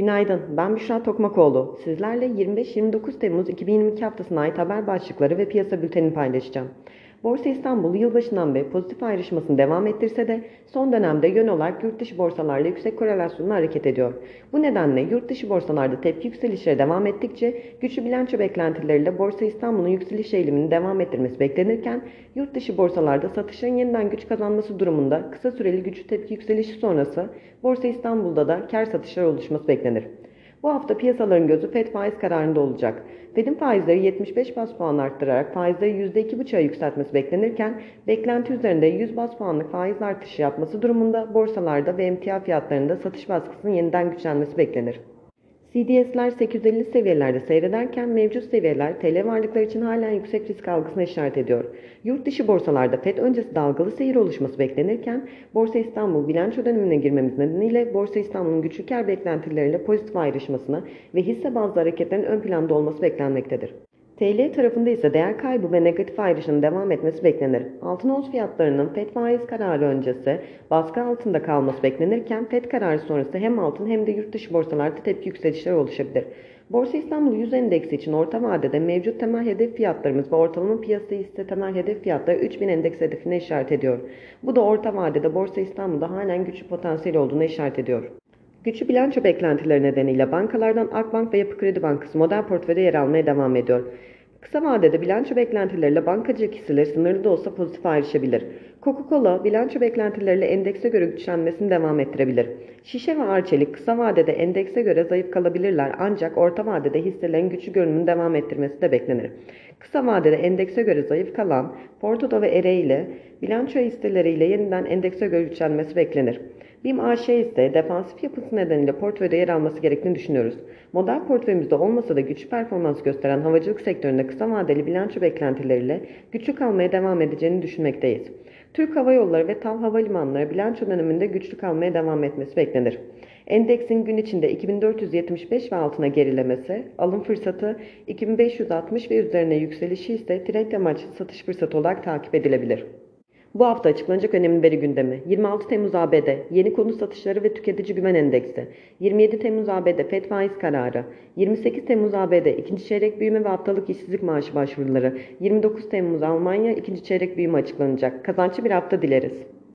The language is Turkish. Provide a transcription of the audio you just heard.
Günaydın, ben Büşra Tokmakoğlu. Sizlerle 25-29 Temmuz 2022 haftasına ait haber başlıkları ve piyasa bültenini paylaşacağım. Borsa İstanbul yılbaşından beri pozitif ayrışmasını devam ettirse de son dönemde yön olarak yurt dışı borsalarla yüksek korelasyonla hareket ediyor. Bu nedenle yurt dışı borsalarda tepki yükselişleri devam ettikçe güçlü bilanço beklentileriyle Borsa İstanbul'un yükseliş eğilimini devam ettirmesi beklenirken yurt dışı borsalarda satışların yeniden güç kazanması durumunda kısa süreli güçlü tepki yükselişi sonrası Borsa İstanbul'da da kar satışları oluşması beklenir. Bu hafta piyasaların gözü FED faiz kararında olacak. FED'in faizleri 75 bas puan arttırarak faizleri %2,5'a yükseltmesi beklenirken beklenti üzerinde 100 bas puanlık faiz artışı yapması durumunda borsalarda ve emtia fiyatlarında satış baskısının yeniden güçlenmesi beklenir. CDS'ler 850 seviyelerde seyrederken mevcut seviyeler TL varlıklar için halen yüksek risk algısına işaret ediyor. Yurt dışı borsalarda FED öncesi dalgalı seyir oluşması beklenirken Borsa İstanbul bilanço dönemine girmemiz nedeniyle Borsa İstanbul'un güçlü kar beklentileriyle pozitif ayrışmasını ve hisse bazlı hareketlerin ön planda olması beklenmektedir. TL tarafında ise değer kaybı ve negatif ayrışının devam etmesi beklenir. Altın ons fiyatlarının FED faiz kararı öncesi baskı altında kalması beklenirken FED kararı sonrası hem altın hem de yurt dışı borsalarda tepki yükselişleri oluşabilir. Borsa İstanbul 100 endeksi için orta vadede mevcut temel hedef fiyatlarımız ve ortalama piyasa hisse temel hedef fiyatları 3000 endeks hedefine işaret ediyor. Bu da orta vadede Borsa İstanbul'da halen güçlü potansiyel olduğuna işaret ediyor. Güçlü bilanço beklentileri nedeniyle bankalardan Akbank ve Yapı Kredi Bankası model portföyde yer almaya devam ediyor. Kısa vadede bilanço beklentileriyle bankacılık hisseleri sınırlı da olsa pozitif ayrışabilir. Coca-Cola bilanço beklentileriyle endekse göre güçlenmesini devam ettirebilir. Şişe ve Arçelik kısa vadede endekse göre zayıf kalabilirler ancak orta vadede hisselerin güçlü görünümünü devam ettirmesi de beklenir. Kısa vadede endekse göre zayıf kalan Portodo ve Ere ile bilanço hisseleriyle yeniden endekse göre güçlenmesi beklenir. BİM AŞ ise defansif yapısı nedeniyle portföyde yer alması gerektiğini düşünüyoruz. Model portföyümüzde olmasa da güçlü performans gösteren havacılık sektöründe kısa vadeli bilanço beklentileriyle güçlü kalmaya devam edeceğini düşünmekteyiz. Türk Hava Yolları ve TAV Havalimanları bilanço döneminde güçlü kalmaya devam etmesi beklenir. Endeksin gün içinde 2475 ve altına gerilemesi, alım fırsatı 2560 ve üzerine yükselişi ise trend amaçlı satış fırsatı olarak takip edilebilir. Bu hafta açıklanacak önemli veri gündemi. 26 Temmuz ABD yeni konu satışları ve tüketici güven endeksi. 27 Temmuz ABD FED faiz kararı. 28 Temmuz ABD ikinci çeyrek büyüme ve haftalık işsizlik maaşı başvuruları. 29 Temmuz Almanya ikinci çeyrek büyüme açıklanacak. Kazançlı bir hafta dileriz.